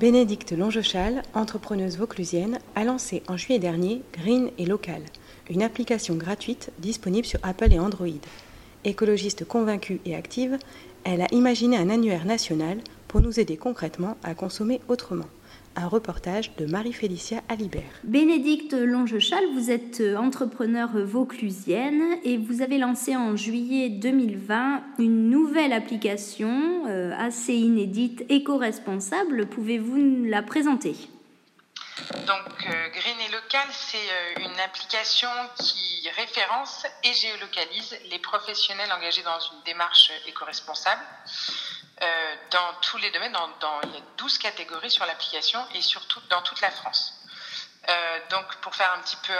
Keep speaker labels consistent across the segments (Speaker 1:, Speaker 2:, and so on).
Speaker 1: Bénédicte Longechal, entrepreneuse vauclusienne, a lancé en juillet dernier Green et Local, une application gratuite disponible sur Apple et Android. Écologiste convaincue et active, elle a imaginé un annuaire national pour nous aider concrètement à consommer autrement. Un reportage de Marie-Félicia Alibert.
Speaker 2: Bénédicte Longechal, vous êtes entrepreneur vauclusienne et vous avez lancé en juillet 2020 une nouvelle application euh, assez inédite, éco-responsable. Pouvez-vous la présenter?
Speaker 3: Donc, euh, Green et Local, c'est euh, une application qui référence et géolocalise les professionnels engagés dans une démarche éco-responsable euh, dans tous les domaines. Il y a 12 catégories sur l'application et surtout dans toute la France. donc, pour faire un petit peu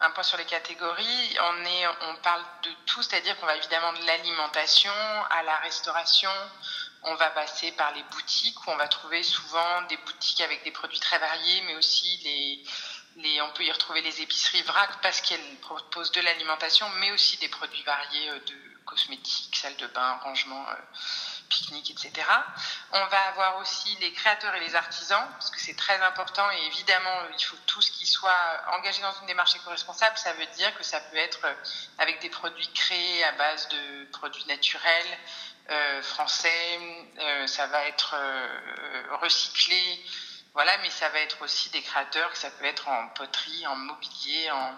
Speaker 3: un, point sur les catégories, on, parle de tout, c'est-à-dire qu'on va évidemment de l'alimentation à la restauration, on va passer par les boutiques où on va trouver souvent des boutiques avec des produits très variés, mais aussi on peut y retrouver les épiceries vrac parce qu'elles proposent de l'alimentation, mais aussi des produits variés euh, de cosmétiques, salles de bain, rangement, euh, pique-nique, etc. On va avoir aussi les créateurs et les artisans, parce que c'est très important et évidemment, il faut tout ce qui soit engagé dans une démarche éco-responsable. Ça veut dire que ça peut être avec des produits créés à base de produits naturels, euh, français, euh, ça va être euh, recyclé, voilà, mais ça va être aussi des créateurs, ça peut être en poterie, en mobilier, en,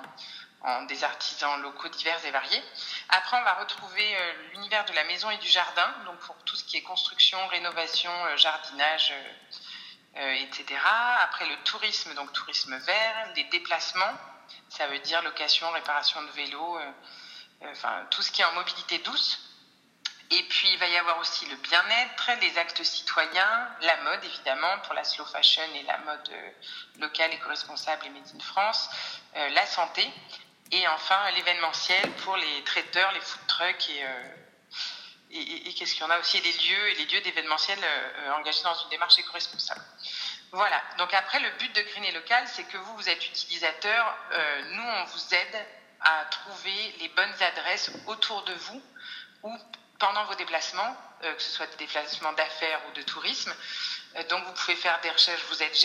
Speaker 3: en des artisans locaux divers et variés. Après, on va retrouver l'univers de la maison et du jardin, donc pour tout ce qui est construction, rénovation, jardinage, etc. Après, le tourisme, donc tourisme vert, les déplacements, ça veut dire location, réparation de vélos, enfin tout ce qui est en mobilité douce. Et puis, il va y avoir aussi le bien-être, les actes citoyens, la mode, évidemment, pour la slow fashion et la mode euh, locale, éco-responsable et made in France, euh, la santé, et enfin l'événementiel pour les traiteurs, les food trucks et, euh, qu'est-ce qu'il y en a aussi, les lieux et les lieux d'événementiel engagés dans une démarche éco-responsable. Voilà, donc après, le but de Green et Local, c'est que vous, vous êtes utilisateur, nous, on vous aide à trouver les bonnes adresses autour de vous ou pendant vos déplacements, euh, que ce soit des déplacements d'affaires ou de tourisme. Euh, donc vous pouvez faire des recherches, vous êtes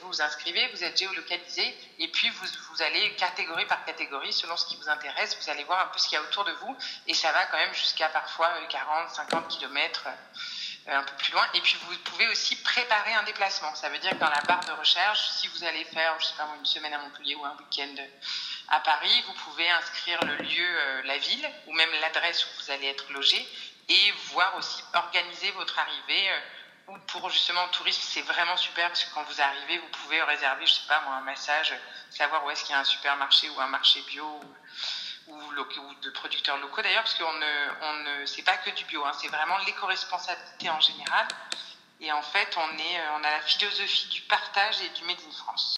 Speaker 3: vous vous inscrivez, vous êtes géolocalisé, et puis vous, vous allez catégorie par catégorie, selon ce qui vous intéresse, vous allez voir un peu ce qu'il y a autour de vous, et ça va quand même jusqu'à parfois 40, 50 kilomètres un peu plus loin. Et puis vous pouvez aussi préparer un déplacement. Ça veut dire que dans la barre de recherche, si vous allez faire, je sais pas une semaine à Montpellier ou un week-end à Paris, vous pouvez inscrire le lieu, euh, la ville, ou même l'adresse où vous allez être logé, et voir aussi organiser votre arrivée. Euh, ou pour justement le tourisme, c'est vraiment super parce que quand vous arrivez, vous pouvez réserver, je sais pas moi, un massage, savoir où est-ce qu'il y a un supermarché ou un marché bio. Ou, de producteurs locaux d'ailleurs, parce qu'on ne, on ne, c'est pas que du bio, hein, c'est vraiment l'éco-responsabilité en général. Et en fait, on, est, on a la philosophie du partage et du Made in France.